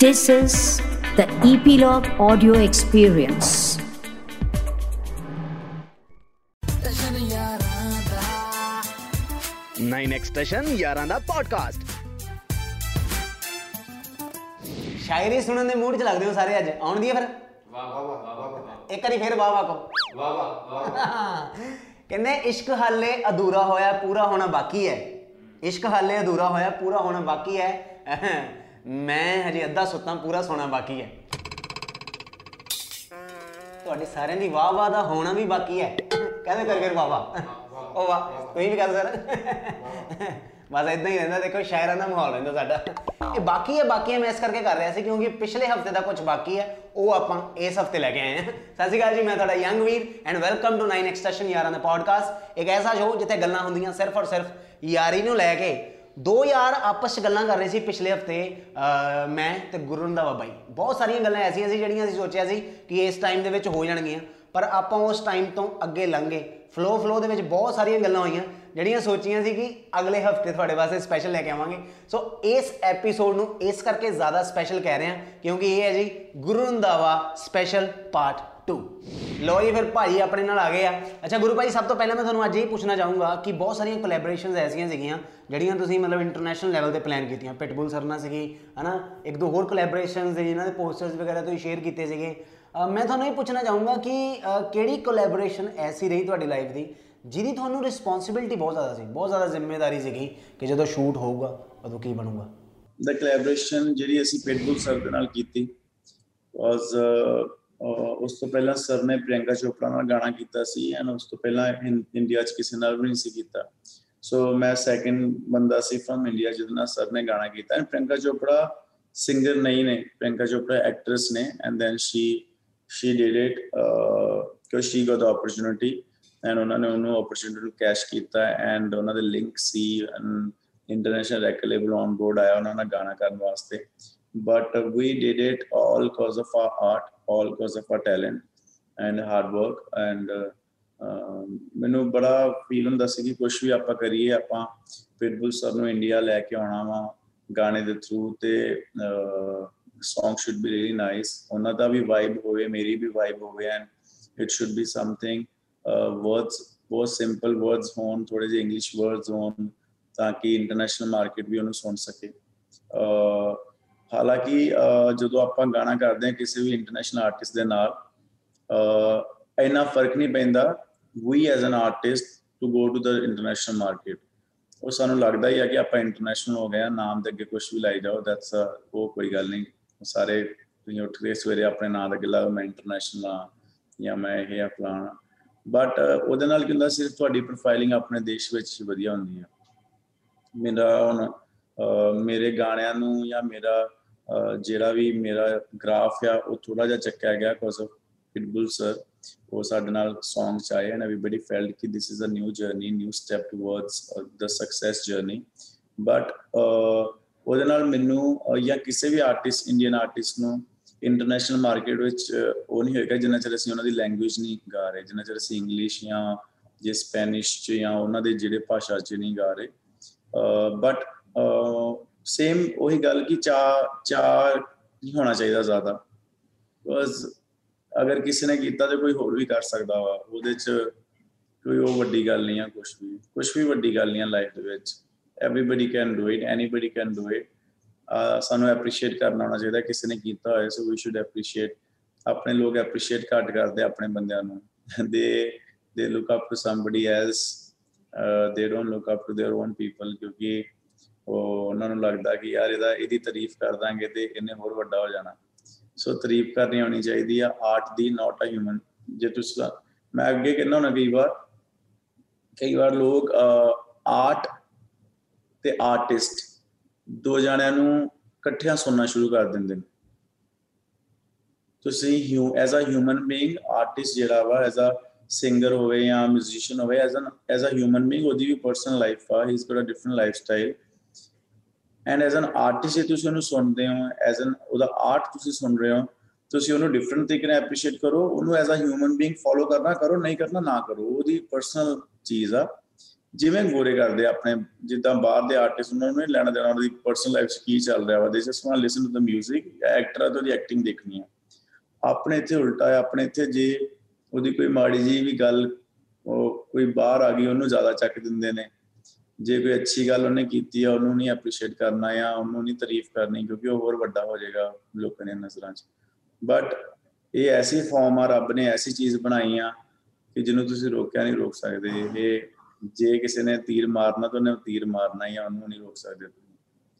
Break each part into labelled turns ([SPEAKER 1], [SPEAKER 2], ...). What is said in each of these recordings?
[SPEAKER 1] This is the Epilogue Audio Experience.
[SPEAKER 2] Nine ਐਕਸਟੇਸ਼ਨ ਯਾਰਾਂ ਦਾ podcast
[SPEAKER 3] ਸ਼ਾਇਰੀ ਸੁਣਨ ਦੇ ਮੂਡ 'ਚ ਲੱਗਦੇ ਹੋ ਸਾਰੇ ਅੱਜ ਆਉਣ ਦੀ ਹੈ ਫਿਰ ਵਾਹ ਵਾਹ ਵਾਹ ਵਾਹ ਇੱਕ ਵਾਰੀ ਫਿਰ ਵਾਹ ਵਾਹ ਕਹੋ ਵਾਹ ਵਾਹ ਵਾਹ ਕਹਿੰਦੇ ਇਸ਼ਕ ਹਾਲੇ ਅਧੂਰਾ ਹੋਇਆ ਪੂਰਾ ਹੋਣਾ ਬਾਕੀ ਹੈ ਇਸ਼ਕ ਹਾਲੇ ਅਧੂਰਾ ਹੋਇਆ ਪੂਰਾ ਹੋਣਾ ਬਾਕੀ ਹੈ ਮੈਂ ਹਜੇ ਅੱਧਾ ਸੁੱਤਾ, ਪੂਰਾ ਸੋਣਾ ਬਾਕੀ ਹੈ। ਤੁਹਾਡੇ ਸਾਰਿਆਂ ਦੀ ਵਾਹ ਵਾਹ ਦਾ ਹੋਣਾ ਵੀ ਬਾਕੀ ਹੈ। ਕਹਿੰਦੇ ਕਰ ਕਰ ਵਾਹ ਵਾਹ। ਉਹ ਵਾਹ, ਤੁਸੀਂ ਵੀ ਕਰ ਸਰ। ਬਸ ਇਦਾਂ ਹੀ ਰਹਿੰਦਾ, ਦੇਖੋ ਸ਼ਾਇਰਾਂ ਦਾ ਮਾਹੌਲ ਰਹਿੰਦਾ ਸਾਡਾ। ਇਹ ਬਾਕੀ ਹੈ ਬਾਕੀ ਹੈ, ਮੈਂ ਇਸ ਕਰਕੇ ਕਰ ਰਿਹਾ ਸੀ ਕਿਉਂਕਿ ਪਿਛਲੇ ਹਫ਼ਤੇ ਦਾ ਕੁਝ ਬਾਕੀ ਹੈ, ਉਹ ਆਪਾਂ ਇਸ ਹਫ਼ਤੇ ਲੈ ਕੇ ਆਏ ਹਾਂ। ਸਤਿ ਸ਼੍ਰੀ ਅਕਾਲ ਜੀ, ਮੈਂ ਤੁਹਾਡਾ ਯੰਗ ਵੀਰ ਐਂਡ ਵੈਲਕਮ ਟੂ 9 ਐਕਸਟੈਸ਼ਨ ਯਾਰਾਂ ਦਾ ਪੋਡਕਾਸਟ ਇੱਕ ਐਸਾ ਸ਼ੋਅ ਜਿੱਥੇ ਗੱਲਾਂ ਹੁੰਦੀਆਂ ਸਿਰਫ ਔਰ ਸਿਰਫ ਯਾਰੀ ਨੂੰ ਲੈ ਕੇ ਦੋ ਯਾਰ ਆਪਸ ਚ ਗੱਲਾਂ ਕਰ ਰਹੇ ਸੀ ਪਿਛਲੇ ਹਫ਼ਤੇ ਮੈਂ ਤੇ ਗੁਰੂ ਰੰਧਾਵਾ ਬਾਈ। ਬਹੁਤ ਸਾਰੀਆਂ ਗੱਲਾਂ ਐਸੀਆਂ ਸੀ ਜਿਹੜੀਆਂ ਅਸੀਂ ਸੋਚਿਆ ਸੀ ਕਿ ਇਸ ਟਾਈਮ ਦੇ ਵਿੱਚ ਹੋ ਜਾਣਗੀਆਂ, ਪਰ ਆਪਾਂ ਉਸ ਟਾਈਮ ਤੋਂ ਅੱਗੇ ਲੰਘੇ। ਫਲੋ ਫਲੋ ਦੇ ਵਿੱਚ ਬਹੁਤ ਸਾਰੀਆਂ ਗੱਲਾਂ ਹੋਈਆਂ, ਜਿਹੜੀਆਂ ਸੋਚੀਆਂ ਸੀ ਕਿ ਅਗਲੇ ਹਫ਼ਤੇ ਤੁਹਾਡੇ ਵਾਸਤੇ ਸਪੈਸ਼ਲ ਲੈ ਕੇ ਆਵਾਂਗੇ। ਸੋ ਇਸ ਐਪੀਸੋਡ ਨੂੰ ਇਸ ਕਰਕੇ ਜ਼ਿਆਦਾ ਸਪੈਸ਼ਲ ਕਹਿ ਰਹੇ ਹਾਂ ਕਿਉਂਕਿ ਇਹ ਹੈ ਜੀ ਗੁਰੂ ਰੰਧਾਵਾ ਸਪੈਸ਼ਲ ਪਾਰਟ 2 ਲੋ ਜੀ, ਫਿਰ ਭਾਈ ਆਪਣੇ ਨਾਲ ਆ ਗਏ ਆ। ਅੱਛਾ, ਗੁਰੂ ਭਾਈ ਸਭ ਤੋਂ ਪਹਿਲਾਂ ਮੈਂ ਤੁਹਾਨੂੰ ਅੱਜ ਇਹ ਪੁੱਛਣਾ ਚਾਹੂੰਗਾ ਕਿ ਬਹੁਤ ਸਾਰੀਆਂ ਕੋਲੈਬੋਰੇਸ਼ਨਸ ਐਸੀਆਂ ਸੀਗੀਆਂ ਜਿਹੜੀਆਂ ਤੁਸੀਂ ਮਤਲਬ ਇੰਟਰਨੈਸ਼ਨਲ ਲੈਵਲ ਤੇ ਪਲਾਨ ਕੀਤੀਆਂ। ਪਿਟਬੁਲ ਸਰ ਨਾਲ ਸੀਗੀ, ਹਨਾ? ਇੱਕ ਦੋ ਹੋਰ ਕੋਲੈਬੋਰੇਸ਼ਨਸ ਦੇ ਜਿਨ੍ਹਾਂ ਦੇ ਪੋਸਟਰਸ ਵਗੈਰਾ ਤੁਸੀਂ ਸ਼ੇਅਰ ਕੀਤੇ ਸੀਗੇ। ਮੈਂ ਤੁਹਾਨੂੰ ਇਹ ਪੁੱਛਣਾ ਚਾਹੂੰਗਾ ਕਿ ਕਿਹੜੀ ਕੋਲੈਬੋਰੇਸ਼ਨ ਐਸੀ ਰਹੀ ਤੁਹਾਡੀ ਲਾਈਫ ਦੀ ਜਿਹਦੀ ਤੁਹਾਨੂੰ ਰਿਸਪੌਂਸਿਬਿਲਟੀ ਬਹੁਤ ਜ਼ਿਆਦਾ ਸੀ? ਬਹੁਤ ਜ਼ਿਆਦਾ ਜ਼ਿੰਮੇਵਾਰੀ ਸੀਗੀ ਕਿ ਜਦੋਂ ਸ਼ੂਟ ਹੋਊਗਾ, ਉਦੋਂ ਕੀ ਬਣੂਗਾ?
[SPEAKER 4] ਦਾ ਕੋਲੈਬੋਰੇਸ਼ਨ ਜਿਹੜੀ ਅਸੀਂ ਪਿਟਬੁਲ ਸਰ ਦੇ ਨਾਲ ਕੀਤੀ ਵਾਸ ਉਸ ਤੋਂ ਪਹਿਲਾਂ ਸਰ ਨੇ ਪ੍ਰਿਯੰਕਾ ਚੋਪੜਾ ਨਾਲ ਗਾਣਾ ਕੀਤਾ ਸੀ ਐਂਡ ਉਸ ਤੋਂ ਪਹਿਲਾਂ ਇੰਡੀਆ 'ਚ ਕਿਸੇ ਨਾਲ ਵੀ ਨਹੀਂ ਸੀ ਕੀਤਾ। ਸੋ ਮੈਂ ਸੈਕਿੰਡ ਬੰਦਾ ਸੀ ਫਰਮ ਇੰਡੀਆ ਜਿਹਦੇ ਨਾਲ ਸਰ ਨੇ ਗਾਣਾ ਕੀਤਾ ਐਂਡ ਪ੍ਰਿਯੰਕਾ ਚੋਪੜਾ ਸਿੰਗਰ ਨਹੀਂ ਨੇ, ਪ੍ਰਿਯੰਕਾ ਚੋਪੜਾ ਐਕਟ੍ਰੈਸ ਨੇ and then she she did it ਕਿ she got the opportunity and ਉਹਨਾਂ ਨੇ ਉਹਨੂੰ ਓਪਰਚ्युनिटी ਨੂੰ ਕੈਸ਼ ਕੀਤਾ ਐਂਡ ਉਹਨਾਂ ਦੇ ਲਿੰਕ ਸੀ international rack label on board ਆਇਆ ਉਹਨਾਂ ਨਾਲ ਗਾਣਾ ਕਰਨ ਵਾਸਤੇ। But we did it all cause of our art all because of our talent and hard work. And uh, ਮੈਨੂੰ ਬੜਾ ਫੀਲ ਹੁੰਦਾ ਸੀ ਕਿ ਕੁਝ ਵੀ ਆਪਾਂ ਕਰੀਏ ਆਪਾਂ ਪਿਟਬੁਲ ਸਰ ਨੂੰ ਇੰਡੀਆ ਲੈ ਕੇ ਆਉਣਾ ਵਾ ਗਾਣੇ ਦੇ ਥਰੂ ਤੇ song should be really nice. ਉਹਨਾਂ ਦਾ ਵੀ ਵਾਈਬ ਹੋਵੇ ਮੇਰੀ ਵੀ ਵਾਈਬ ਹੋਵੇ and it should be something uh, words ਬਹੁਤ ਸਿੰਪਲ ਵਰਡਸ ਹੋਣ ਥੋੜੇ ਜਿਹੇ ਇੰਗਲਿਸ਼ ਵਰਡਸ ਹੋਣ ਤਾਂ ਕਿ ਇੰਟਰਨੈਸ਼ਨਲ ਮਾਰਕੀਟ ਵੀ ਉਹਨੂੰ ਸੁਣ ਸਕੇ। ਹਾਲਾਂਕਿ ਜਦੋਂ ਆਪਾਂ ਗਾਣਾ ਕਰਦੇ ਹਾਂ ਕਿਸੇ ਵੀ ਇੰਟਰਨੈਸ਼ਨਲ ਆਰਟਿਸਟ ਦੇ ਨਾਲ ਇੰਨਾ ਫ਼ਰਕ ਨਹੀਂ ਪੈਂਦਾ ਵੀ as an artist to go to the international market ਉਹ ਸਾਨੂੰ ਲੱਗਦਾ ਹੀ ਆ ਕਿ ਆਪਾਂ ਇੰਟਰਨੈਸ਼ਨਲ ਹੋ ਗਏ ਆ ਨਾਮ ਦੇ ਅੱਗੇ ਕੁਝ ਵੀ ਲਾਈ ਜਾਓ ਦੈਟਸ ਉਹ ਕੋਈ ਗੱਲ ਨਹੀਂ। ਸਾਰੇ ਤੁਸੀਂ ਉੱਠ ਕੇ ਸਵੇਰੇ ਆਪਣੇ ਨਾਂ ਦਾ ਗਿਲਾ ਮੈਂ ਇੰਟਰਨੈਸ਼ਨਲ ਆ ਜਾਂ ਮੈਂ ਇਹ ਆ ਫਲਾਣਾ। ਬਟ ਉਹਦੇ ਨਾਲ ਕੀ ਹੁੰਦਾ, ਸਿਰਫ ਤੁਹਾਡੀ ਪ੍ਰੋਫਾਈਲਿੰਗ ਆਪਣੇ ਦੇਸ਼ ਵਿੱਚ ਹੀ ਵਧੀਆ ਹੁੰਦੀ ਹੈ ਮੇਰਾ ਹੁਣ ਮੇਰੇ ਗਾਣਿਆਂ ਨੂੰ ਜਾਂ ਮੇਰਾ ਜਿਹੜਾ ਵੀ ਮੇਰਾ ਗ੍ਰਾਫ ਆ, ਉਹ ਥੋੜਾ ਜਿਹਾ ਚੱਕਿਆ ਗਿਆ ਬਿਕਾਜ਼ ਆਫ ਪਿਟਬੁਲ ਸਰ ਉਹ ਸਾਡੇ ਨਾਲ Song ਚ ਆਏ ਐਂਡ ਐਵਰੀਬਾਡੀ ਫੈਲਟ ਕਿ this is a new journey new step towards the success journey but ਉਹਦੇ ਨਾਲ ਮੈਨੂੰ ਜਾਂ ਕਿਸੇ ਵੀ ਆਰਟਿਸਟ ਇੰਡੀਅਨ ਆਰਟਿਸਟ ਨੂੰ ਇੰਟਰਨੈਸ਼ਨਲ ਮਾਰਕੀਟ ਵਿੱਚ ਉਹ ਨਹੀਂ ਹੋਏਗਾ ਜਿੰਨਾ ਚਿਰ ਅਸੀਂ ਉਹਨਾਂ ਦੀ ਲੈਂਗੁਏਜ ਨਹੀਂ ਗਾ ਰਹੇ, ਜਿੰਨਾ ਚਿਰ ਅਸੀਂ ਇੰਗਲਿਸ਼ ਜਾਂ ਜੇ ਸਪੈਨਿਸ਼ ਚ ਜਾਂ ਉਹਨਾਂ ਦੇ ਜਿਹੜੇ ਭਾਸ਼ਾ ਚ ਨਹੀਂ ਗਾ ਰਹੇ। ਬਟ ਸੇਮ ਉਹੀ ਗੱਲ ਕਿ ਚਾ ਚਾ ਨਹੀਂ ਹੋਣਾ ਚਾਹੀਦਾ ਜ਼ਿਆਦਾ ਬਸ ਅਗਰ ਕਿਸੇ ਨੇ ਕੀਤਾ ਤੇ ਕੋਈ ਹੋਰ ਵੀ ਕਰ ਸਕਦਾ ਵਾ ਉਹਦੇ ਚ ਕੋਈ ਉਹ ਵੱਡੀ ਗੱਲ ਨਹੀਂ ਆ ਕੁਝ ਵੀ ਕੁਝ ਵੀ ਵੱਡੀ ਗੱਲ ਨਹੀਂ ਆ ਲਾਈਫ ਦੇ ਵਿੱਚ everybody can do it anybody can do it ਸਾਨੂੰ ਐਪਰੀਸ਼ੀਏਟ ਕਰਨਾ ਆਉਣਾ ਚਾਹੀਦਾ ਕਿਸੇ ਨੇ ਕੀਤਾ ਹੋਇਆ ਸੋ ਵੀ ਸ਼ੁੱਡ ਐਪਰੀਸ਼ੀਏਟ ਆਪਣੇ ਲੋਕ ਐਪਰੀਸ਼ੀਏਟ ਘੱਟ ਕਰਦੇ ਆਪਣੇ ਬੰਦਿਆਂ ਨੂੰ ਦੇ ਦੇ look up to somebody else ਦੇ don't look up to their own people ਕਿਉਂਕਿ ਉਹ ਉਹਨਾਂ ਨੂੰ ਲੱਗਦਾ ਕਿ ਯਾਰ ਇਹਦਾ, ਇਹਦੀ ਤਾਰੀਫ ਕਰ ਦਾਂਗੇ ਤੇ ਇਹਨੇ ਹੋਰ ਵੱਡਾ ਹੋ ਜਾਣਾ। ਸੋ ਤਾਰੀਫ ਕਰਨੀ ਆਉਣੀ ਚਾਹੀਦੀ ਆ art the not a human ਜੇ ਤੁਸੀਂ ਮੈਂ ਅੱਗੇ ਕਹਿੰਦਾ ਹੁੰਦਾ ਕਈ ਵਾਰ ਕਈ ਵਾਰ ਲੋਕ ਆਰਟ ਤੇ ਆਰਟਿਸਟ ਦੋ ਜਣਿਆਂ ਨੂੰ ਇਕੱਠਿਆਂ ਸੁਣਨਾ ਸ਼ੁਰੂ ਕਰ ਦਿੰਦੇ ਨੇ। ਤੁਸੀਂ you as a human being artist ਜਿਹੜਾ ਵਾ ਐਜ਼ ਅ ਸਿੰਗਰ ਹੋਵੇ ਜਾਂ ਮਿਊਜ਼ੀਸ਼ੀਅਨ ਹੋਵੇ as an as a human being ਉਹਦੀ ਵੀ ਪਰਸਨਲ ਲਾਈਫ ਆ he is got a different life style and as an artist ਤੁਸੀਂ ਉਹਨੂੰ ਸੁਣਦੇ ਹੋ ਐਜ਼ ਐਨ ਉਹਦਾ ਆਰਟ ਤੁਸੀਂ ਸੁਣ ਰਹੇ ਹੋ, ਤੁਸੀਂ ਉਹਨੂੰ ਡਿਫਰੈਂਟ ਤਰੀਕੇ ਨਾਲ ਐਪਰੀਸ਼ੀਏਟ ਕਰੋ, ਉਹਨੂੰ as a human being follow ਕਰਨਾ ਕਰੋ, ਨਹੀਂ ਕਰਨਾ ਨਾ ਕਰੋ, ਉਹਦੀ ਪਰਸਨਲ ਚੀਜ਼ ਆ। ਜਿਵੇਂ ਗੋਰੇ ਕਰਦੇ ਆ ਆਪਣੇ, ਜਿੱਦਾਂ ਬਾਹਰ ਦੇ ਆਰਟਿਸਟ ਉਹਨਾਂ ਨੂੰ ਨਹੀਂ ਲੈਣਾ ਦੇਣਾ, ਉਹਨਾਂ ਦੀ ਪਰਸਨਲ ਲਾਈਫ 'ਚ ਕੀ ਚੱਲ ਰਿਹਾ ਵਾ they just want listen to the 뮤직 actor ਆ ਤਾਂ ਉਹਦੀ ਐਕਟਿੰਗ ਦੇਖਣੀ ਆ। ਆਪਣੇ ਇੱਥੇ ਉਲਟਾ ਹੈ ਆਪਣੇ ਇੱਥੇ ਜੇ ਉਹਦੀ ਕੋਈ ਮਾੜੀ ਜੀ ਵੀ ਗੱਲ, ਉਹ ਕੋਈ ਬਾਹਰ ਆ ਗਈ, ਉਹਨੂੰ ਜ਼ਿਆਦਾ ਚੱਕ ਦਿੰਦੇ ਨੇ। ਜੇ ਕੋਈ ਅੱਛੀ ਗੱਲ ਉਹਨੇ ਕੀਤੀ ਆ, ਉਹਨੂੰ ਨਹੀਂ ਐਪਰੀਸ਼ੀਏਟ ਕਰਨਾ ਜਾਂ ਉਹਨੂੰ ਨਹੀਂ ਤਾਰੀਫ ਕਰਨੀ ਕਿਉਂਕਿ ਉਹ ਹੋਰ ਵੱਡਾ ਹੋ ਜਾਏਗਾ ਲੋਕਾਂ ਦੀਆਂ ਨਜ਼ਰਾਂ 'ਚ। ਬਟ ਇਹ ਐਸੀ ਫਾਰਮ ਆ, ਰੱਬ ਨੇ ਐਸੀ ਚੀਜ਼ ਬਣਾਈ ਆ ਕਿ ਜਿਹਨੂੰ ਤੁਸੀਂ ਰੋਕਿਆ ਨਹੀਂ ਰੋਕ ਸਕਦੇ। ਇਹ ਜੇ ਕਿਸੇ ਨੇ ਤੀਰ ਮਾਰਨਾ ਤਾਂ ਉਹਨੇ ਤੀਰ ਮਾਰਨਾ ਹੀ ਆ, ਉਹਨੂੰ ਨਹੀਂ ਰੋਕ ਸਕਦੇ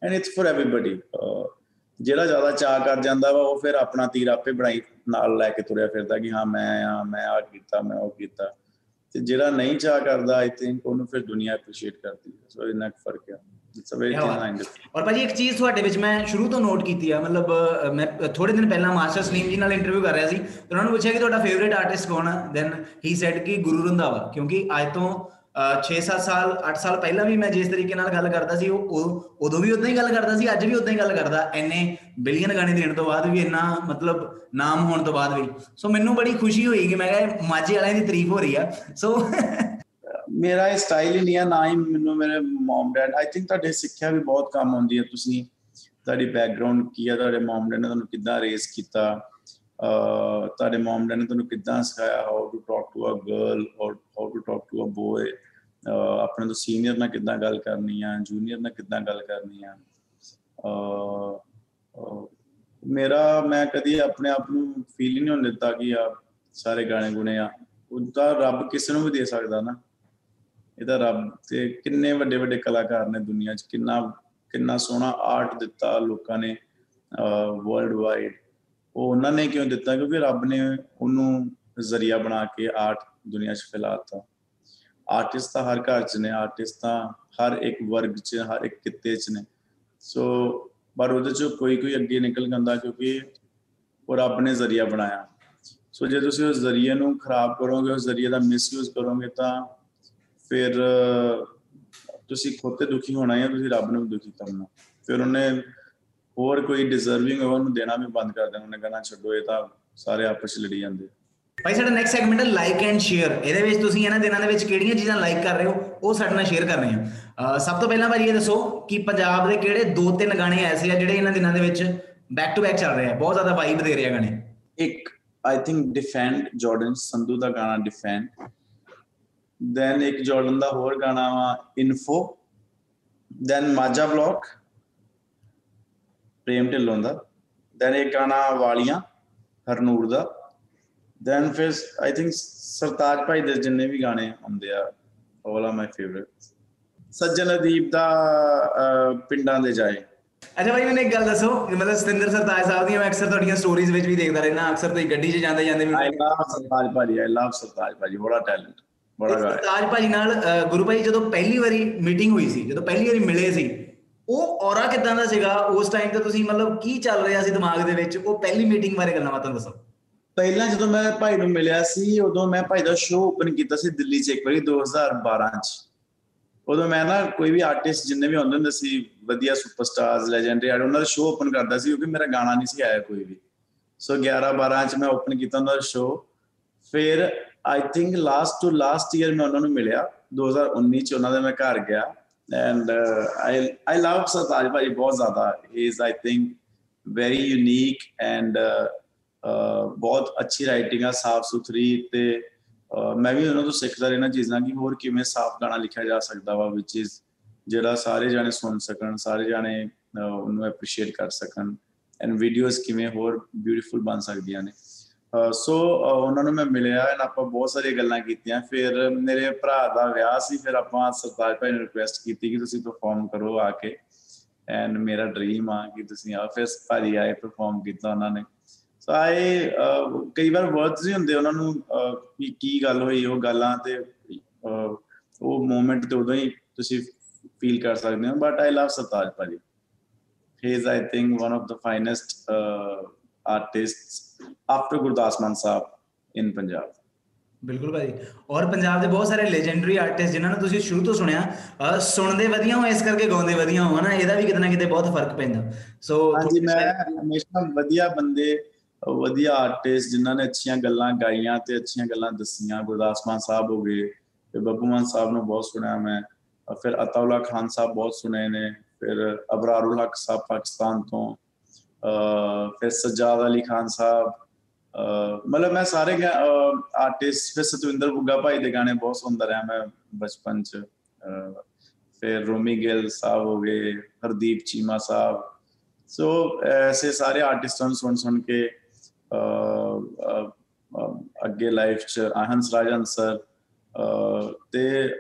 [SPEAKER 4] ਐਂਡ ਇਟਸ ਫॉर ਐਵਰੀਬਾਡੀ ਜਿਹੜਾ ਜ਼ਿਆਦਾ ਚਾਹ ਕਰ ਜਾਂਦਾ ਵਾ, ਉਹ ਫਿਰ ਆਪਣਾ ਤੀਰ ਆਪੇ ਬਣਾਈ ਨਾਲ ਲੈ ਕੇ ਤੁਰਿਆ ਫਿਰਦਾ ਕਿ ਹਾਂ, ਮੈਂ ਆ ਮੈਂ ਆ ਕੀਤਾ, ਮੈਂ ਉਹ ਕੀਤਾ। ਤੇ ਜਿਹੜਾ ਨਹੀਂ ਚਾਹ ਕਰਦਾ ਆਈ ਥਿੰਕ ਉਹਨੂੰ ਫਿਰ ਦੁਨੀਆ ਐਪਰੀਸ਼ੀਏਟ ਕਰਦੀ ਹੈ। ਸੋ ਇੰਨਾ ਫ਼ਰਕ ਹੈ। ਇਟਸ ਅ ਵੈਰੀ ਲਾਈਨ
[SPEAKER 3] ਔਰ ਭਾਜੀ ਇੱਕ ਚੀਜ਼ ਤੁਹਾਡੇ ਵਿੱਚ ਮੈਂ ਸ਼ੁਰੂ ਤੋਂ ਨੋਟ ਕੀਤੀ ਆ ਮਤਲਬ ਮੈਂ ਥੋੜੇ ਦਿਨ ਪਹਿਲਾਂ ਮਾਸਟਰ ਸਲੀਮ ਜੀ ਨਾਲ ਇੰਟਰਵਿਊ ਕਰ ਰਿਹਾ ਸੀ। ਤੇ ਉਹਨਾਂ ਨੂੰ ਪੁੱਛਿਆ ਕਿ ਤੁਹਾਡਾ ਫੇਵਰੇਟ ਆਰਟਿਸਟ ਕੌਣ ਹੈ ਦੈਨ ਹੀ ਸੈਡ ਕਿ ਗੁਰੂ ਰੰਧਾਵਾ ਕਿਉਂਕਿ ਅੱਜ ਤੋਂ 6-7 ਸਾਲ 8 ਸਾਲ ਪਹਿਲਾਂ ਵੀ ਮੈਂ ਜਿਸ ਤਰੀਕੇ ਨਾਲ ਗੱਲ ਕਰਦਾ ਸੀ, ਉਹ ਉਹ- ਉਦੋਂ ਵੀ ਉਦਾਂ ਹੀ ਗੱਲ ਕਰਦਾ ਸੀ, ਅੱਜ ਵੀ ਉਦਾਂ ਹੀ ਗੱਲ ਕਰਦਾ। ਐਨੇ ਬਿਲੀਅਨ ਗਾਣੇ ਦੇਣ ਤੋਂ ਬਾਅਦ ਵੀ ਇੰਨਾ ਮਤਲਬ ਨਾਮ ਹੋਣ ਤੋਂ ਬਾਅਦ ਵੀ। ਸੋ ਮੈਨੂੰ ਬੜੀ ਖੁਸ਼ੀ ਹੋਈ ਕਿ ਮੈਂ ਕਿਹਾ ਇਹ ਮਾਝੇ ਵਾਲਿਆਂ ਦੀ ਤਾਰੀਫ ਹੋ ਰਹੀ ਆ। ਸੋ
[SPEAKER 4] ਮੇਰਾ ਇਹ ਸਟਾਈਲ ਹੀ ਨਹੀਂ ਆ, ਨਾ ਹੀ ਮੈਨੂੰ ਮੇਰੇ ਮਮ ਡੈਡ ਆਈ ਥਿੰਕ ਤੁਹਾਡੇ ਸਿੱਖਿਆ ਵੀ ਬਹੁਤ ਕੰਮ ਆਉਂਦੀ ਹੈ ਤੁਸੀਂ ਤੁਹਾਡੀ ਬੈਕਗ੍ਰਾਉਂਡ ਕੀ ਆ, ਤੁਹਾਡੇ ਮਮ ਡੈਡ ਨੇ ਤੁਹਾਨੂੰ ਕਿੱਦਾਂ ਰੇਸ ਕੀਤਾ? ਅਹ ਤੁਹਾਡੇ ਮਮ ਡੈਡ ਨੇ ਤੁਹਾਨੂੰ ਕਿੱਦਾਂ ਸਿਖਾਇਆ? How to talk to a girl or how to talk to a boy ਆਪਣੇ ਤੋਂ ਸੀਨੀਅਰ ਨਾਲ ਕਿੱਦਾਂ ਗੱਲ ਕਰਨੀ ਆ ਜੂਨੀਅਰ ਨਾਲ ਕਿੱਦਾਂ ਗੱਲ ਕਰਨੀ ਆ, ਅਹ ਅਹ, ਮੇਰਾ, ਮੈਂ ਕਦੀ ਆਪਣੇ ਆਪ ਨੂੰ ਫੀਲ ਹੀ ਨਹੀਂ ਹੋਣ ਦਿੱਤਾ ਕਿ ਆ ਸਾਰੇ ਗਾਣੇ ਗੁਣੇ ਆ। ਉਹਦਾ ਰੱਬ ਕਿਸੇ ਨੂੰ ਵੀ ਦੇ ਸਕਦਾ ਨਾ। ਇਹਦਾ ਰੱਬ ਤੇ ਕਿੰਨੇ ਵੱਡੇ ਵੱਡੇ ਕਲਾਕਾਰ ਨੇ ਦੁਨੀਆ 'ਚ, ਕਿੰਨਾ ਕਿੰਨਾ ਸੋਹਣਾ ਆਰਟ ਦਿੱਤਾ ਲੋਕਾਂ ਨੇ ਵਰਲਡ ਵਾਈਡ ਉਹ ਉਹਨਾਂ ਨੇ ਕਿਉਂ ਦਿੱਤਾ? ਕਿਉਂਕਿ ਰੱਬ ਨੇ ਉਹਨੂੰ ਜ਼ਰੀਆ ਬਣਾ ਕੇ ਆਰਟ ਦੁਨੀਆ 'ਚ ਫੈਲਾਤਾ ਆਰਟਿਸਟ ਤਾਂ ਹਰ ਘਰ 'ਚ ਨੇ ਆਰਟਿਸਟ ਤਾਂ ਹਰ ਇੱਕ ਵਰਗ 'ਚ ਹਰ ਇੱਕ ਕਿੱਤੇ 'ਚ ਨੇ। ਸੋ ਪਰ ਉਹਦੇ 'ਚ ਕੋਈ ਕੋਈ ਅੱਗੇ ਨਿਕਲ ਜਾਂਦਾ ਕਿਉਂਕਿ ਉਹ ਰੱਬ ਨੇ ਜ਼ਰੀਆ ਬਣਾਇਆ। ਸੋ ਜੇ ਤੁਸੀਂ ਉਸ ਜ਼ਰੀਏ ਨੂੰ ਖਰਾਬ ਕਰੋਗੇ ਉਸ ਜ਼ਰੀਏ ਦਾ ਮਿਸਯੂਜ਼ ਕਰੋਗੇ ਤਾਂ ਫਿਰ ਅਹ, ਤੁਸੀਂ ਖੁਦ ਤੇ ਦੁਖੀ ਹੋਣਾ ਹੈ ਤੁਸੀਂ ਰੱਬ ਨੂੰ ਵੀ ਦੁਖੀ ਕਰਨਾ ਫਿਰ ਉਹਨੇ ਹੋਰ ਕੋਈ ਡਿਜ਼ਰਵਿੰਗ ਹੋਵੇ ਉਹਨੂੰ ਦੇਣਾ ਵੀ ਬੰਦ ਕਰ ਦੇਣਾ ਉਹਨੇ ਕਹਿਣਾ ਛੱਡੋ ਇਹ ਤਾਂ ਸਾਰੇ ਆਪਸ ਵਿੱਚ ਲੜੀ ਜਾਂਦੇ
[SPEAKER 3] ਭਾਈ, ਸਾਡਾ ਨੈਕਸਟ ਸੈਗਮੈਂਟ ਹੈ ਲਾਈਕ ਐਂਡ ਸ਼ੇਅਰ ਇਹਦੇ ਵਿੱਚ ਤੁਸੀਂ ਇਹਨਾਂ ਦਿਨਾਂ ਦੇ ਵਿੱਚ ਕਿਹੜੀਆਂ ਚੀਜ਼ਾਂ ਲਾਈਕ ਕਰ ਰਹੇ ਹੋ, ਉਹ ਸਾਡੇ ਨਾਲ ਸ਼ੇਅਰ ਕਰ ਰਹੇ ਹੋ। ਅਹ, ਸਭ ਤੋਂ ਪਹਿਲਾਂ ਭਾਜੀ ਇਹ ਦੱਸੋ ਕਿ ਪੰਜਾਬ ਦੇ ਕਿਹੜੇ ਦੋ ਤਿੰਨ ਗਾਣੇ ਐਸੇ ਆ ਜਿਹੜੇ ਇਹਨਾਂ ਦਿਨਾਂ ਦੇ ਵਿੱਚ ਬੈਕ ਟੂ ਬੈਕ ਚੱਲ ਰਹੇ ਆ। ਬਹੁਤ ਜ਼ਿਆਦਾ ਵਾਈਬ ਦੇ ਰਹੇ ਆ ਗਾਣੇ।
[SPEAKER 4] ਇੱਕ I think defend Jordan Sandhu ਦਾ ਗਾਣਾ ਡਿਫੈਂਡ ਦੈਨ ਇੱਕ ਜਾਰਡਨ ਦਾ ਹੋਰ ਗਾਣਾ ਵਾ info then Majha block, Prem Dhillon ਦਾ। ਦੈਨ ਇੱਕ ਗਾਣਾ ਵਾਲੀਆਂ, ਹਰਨੂਰ ਦਾ। ਦੈਨ ਫਿਰ ਆਈ ਥਿੰਕ ਸਰਤਾਜ ਭਾਈ ਦੇ ਜਿੰਨੇ ਵੀ ਗਾਣੇ ਆਉਂਦੇ ਆ all are my favorites. ਸੱਜਣ ਅਦੀਪ ਦਾ ਪਿੰਡਾਂ ਦੇ ਜਾਏ।
[SPEAKER 3] ਅੱਛਾ ਭਾਈ ਮੈਨੂੰ ਇੱਕ ਗੱਲ ਦੱਸੋ ਕਿ ਮਤਲਬ ਸਤਿੰਦਰ ਸਰਤਾਜ ਸਾਹਿਬ ਦੀਆਂ ਮੈਂ ਅਕਸਰ ਤੁਹਾਡੀਆਂ ਸਟੋਰੀਜ਼ ਵਿੱਚ ਵੀ ਦੇਖਦਾ ਰਹਿਣਾ ਅਕਸਰ ਤੁਸੀਂ ਗੱਡੀ 'ਚ ਜਾਂਦੇ ਜਾਂਦੇ ਵੀ
[SPEAKER 4] ਆਈ ਲਵ ਸਰਤਾਜ ਭਾਜੀ ਆਈ ਲਵ ਸਰਤਾਜ ਭਾਜੀ ਬੜਾ ਟੈਲੈਂਟ ਬੜਾ
[SPEAKER 3] ਸਰਤਾਜ ਭਾਜੀ ਨਾਲ ਗੁਰੂ ਭਾਈ ਜਦੋਂ ਪਹਿਲੀ ਵਾਰੀ ਮੀਟਿੰਗ ਹੋਈ ਸੀ ਜਦੋਂ ਪਹਿਲੀ ਵਾਰੀ ਮਿਲੇ ਸੀ ਉਹ ਔਰਾ ਕਿਦਾਂ ਦਾ ਸੀਗਾ? ਉਸ ਟਾਈਮ ਤੇ ਤੁਸੀਂ ਮਤਲਬ ਕੀ ਚੱਲ ਰਿਹਾ ਸੀ ਦਿਮਾਗ ਦੇ ਵਿੱਚ? ਉਹ ਪਹਿਲੀ ਮੀਟਿੰਗ ਬਾਰੇ ਗੱਲਾਂ ਬਾਤਾਂ ਦੱਸੋ।
[SPEAKER 4] ਪਹਿਲਾਂ ਜਦੋਂ ਮੈਂ ਭਾਈ ਨੂੰ ਮਿਲਿਆ ਸੀ, ਉਦੋਂ ਮੈਂ ਭਾਈ ਦਾ ਸ਼ੋਅ ਓਪਨ ਕੀਤਾ ਸੀ ਦਿੱਲੀ 'ਚ ਇੱਕ ਵਾਰੀ 2012 'ਚ। ਉਦੋਂ ਮੈਂ ਨਾ ਕੋਈ ਵੀ ਆਰਟਿਸਟ ਜਿੰਨੇ ਵੀ ਹੁੰਦੇ ਹੁੰਦੇ ਸੀ, ਵਧੀਆ ਸੁਪਰਸਟਾਰਸ ਲੈਜੈਂਡਰੀ ਆਰਟ ਉਹਨਾਂ ਦਾ ਸ਼ੋਅ ਓਪਨ ਕਰਦਾ ਸੀ, ਕਿਉਂਕਿ ਮੇਰਾ ਗਾਣਾ ਨਹੀਂ ਸੀ ਆਇਆ ਕੋਈ ਵੀ। ਸੋ 11 12 'ਚ ਮੈਂ ਓਪਨ ਕੀਤਾ ਉਹਨਾਂ ਦਾ ਸ਼ੋਅ ਫਿਰ I think last to last year ਮੈਂ ਉਹਨਾਂ ਨੂੰ ਮਿਲਿਆ 2019 ਚ ਉਹਨਾਂ ਦੇ ਮੈਂ ਘਰ ਗਿਆ। And I I love Sartaj ਭਾਈ ਬਹੁਤ ਜ਼ਿਆਦਾ। He is I think very unique and ਬਹੁਤ ਅੱਛੀ ਰਾਈਟਿੰਗ ਆ ਸਾਫ਼ ਸੁਥਰੀ ਤੇ ਅਹ, ਮੈਂ ਵੀ ਉਹਨਾਂ ਤੋਂ ਸਿੱਖਦਾ ਰਹਿਣਾ ਚੀਜ਼ਾਂ ਕਿ ਹੋਰ ਕਿਵੇਂ ਸਾਫ਼ ਗਾਣਾ ਲਿਖਿਆ ਜਾ ਸਕਦਾ ਵਾ ਵਿਚ ਇਜ਼ ਜਿਹੜਾ ਸਾਰੇ ਜਾਣੇ ਸੁਣ ਸਕਣ ਸਾਰੇ ਜਾਣੇ ਅਹ, ਉਹਨੂੰ ਐਪਰੀਸ਼ੀਏਟ ਕਰ ਸਕਣ ਐਂਡ ਵੀਡੀਓਜ਼ ਕਿਵੇਂ ਹੋਰ ਬਿਊਟੀਫੁਲ ਬਣ ਸਕਦੀਆਂ ਨੇ। ਸੋ ਉਹਨਾਂ ਨੂੰ ਮੈਂ ਮਿਲਿਆ ਐਂਡ ਆਪਾਂ ਬਹੁਤ ਸਾਰੀਆਂ ਗੱਲਾਂ ਕੀਤੀਆਂ। ਫਿਰ ਮੇਰੇ ਭਰਾ ਦਾ ਵਿਆਹ ਸੀ ਫਿਰ ਆਪਾਂ ਸਰਤਾਜ ਭਾਈ ਨੂੰ ਰਿਕੁਐਸਟ ਕੀਤੀ ਕਿ ਤੁਸੀਂ ਪਰਫਾਰਮ ਕਰੋ ਆ ਕੇ ਐਂਡ ਮੇਰਾ ਡ੍ਰੀਮ ਆ ਕਿ ਤੁਸੀਂ ਆ ਫਿਰ ਭਾਜੀ ਆਏ ਪਰਫਾਰਮ ਕੀਤਾ ਉਹਨਾਂ ਨੇ। ਸੋ ਆਏ ਕਈ ਵਾਰ ਵਰਡਸ ਨਹੀਂ ਹੁੰਦੇ ਉਹਨਾਂ ਨੂੰ ਅਹ, ਕਿ ਕੀ ਗੱਲ ਹੋਈ ਉਹ ਗੱਲਾਂ ਤੇ ਉਹ ਮੂਮੈਂਟ ਤੇ ਉਦੋਂ ਹੀ ਤੁਸੀਂ ਫੀਲ ਕਰ ਸਕਦੇ ਹੋ ਬਟ ਆਈ ਲਵ ਸਰਤਾਜ ਭਾਜੀ is i think one of the finest uh, artists after gurdas man sahab in punjab.
[SPEAKER 3] ਬਿਲਕੁਲ ਭਾਜੀ। ਔਰ ਪੰਜਾਬ ਦੇ ਬਹੁਤ ਸਾਰੇ ਲੈਜੈਂਡਰੀ ਆਰਟਿਸਟ ਜਿਨ੍ਹਾਂ ਨੂੰ ਤੁਸੀਂ ਸ਼ੁਰੂ ਤੋਂ ਸੁਣਿਆ ਸੁਣਦੇ ਵਧੀਆ ਹੋ ਇਸ ਕਰਕੇ ਗਾਉਂਦੇ ਵਧੀਆ ਹੋ ਨਾ ਇਹਦਾ ਵੀ ਕਿਤੇ ਨਾ ਕਿਤੇ ਬਹੁਤ ਫ਼ਰਕ ਪੈਂਦਾ। ਸੋ
[SPEAKER 4] ਹਾਂਜੀ ਮੈਂ ਹਮੇਸ਼ਾ ਵਧੀਆ ਬੰਦੇ ਵਧੀਆ ਆਰਟਿਸਟ ਜਿਨ੍ਹਾਂ ਨੇ ਅੱਛੀਆਂ ਗੱਲਾਂ ਗਾਈਆਂ ਤੇ ਅੱਛੀਆਂ ਗੱਲਾਂ ਦੱਸੀਆਂ ਗੁਰਦਾਸ ਮਾਨ ਸਾਹਿਬ ਹੋ ਗਏ ਫਿਰ ਬੱਬੂ ਮਾਨ ਸਾਹਿਬ ਨੂੰ ਬਹੁਤ ਸੁਣਿਆ ਮੈਂ ਅਹ ਫਿਰ ਅਤਾਉਲਾ ਖਾਨ ਸਾਹਿਬ ਬਹੁਤ ਸੁਣੇ ਨੇ ਫਿਰ ਅਬਰਾਰੁਲ ਹਕ ਸਾਹਿਬ ਪਾਕਿਸਤਾਨ ਤੋਂ ਅਹ ਫਿਰ ਸਜਾਦ ਅਲੀ ਖਾਨ ਸਾਹਿਬ ਅਹ ਮਤਲਬ ਮੈਂ ਸਾਰੇ ਆਰਟਿਸਟ ਫਿਰ ਸਤਵਿੰਦਰ ਬੁੱਗਾ ਭਾਈ ਦੇ ਗਾਣੇ ਬਹੁਤ ਸੁਣਦਾ ਰਿਹਾ ਮੈਂ ਬਚਪਨ ਚ ਅਹ ਫਿਰ ਰੋਮੀ ਗਿੱਲ ਸਾਹਿਬ ਹੋ ਗਏ ਹਰਦੀਪ ਚੀਮਾ ਸਾਹਿਬ ਸੋ ਐਸੇ ਸਾਰੇ ਆਰਟਿਸਟਾਂ ਨੂੰ ਸੁਣ ਸੁਣ ਕੇ ਅਹ, ਅਹ, ਅਹ, ਅੱਗੇ ਲਾਈਫ ਚ ਹੰਸ ਰਾਜਨ ਸਰ ਤੇ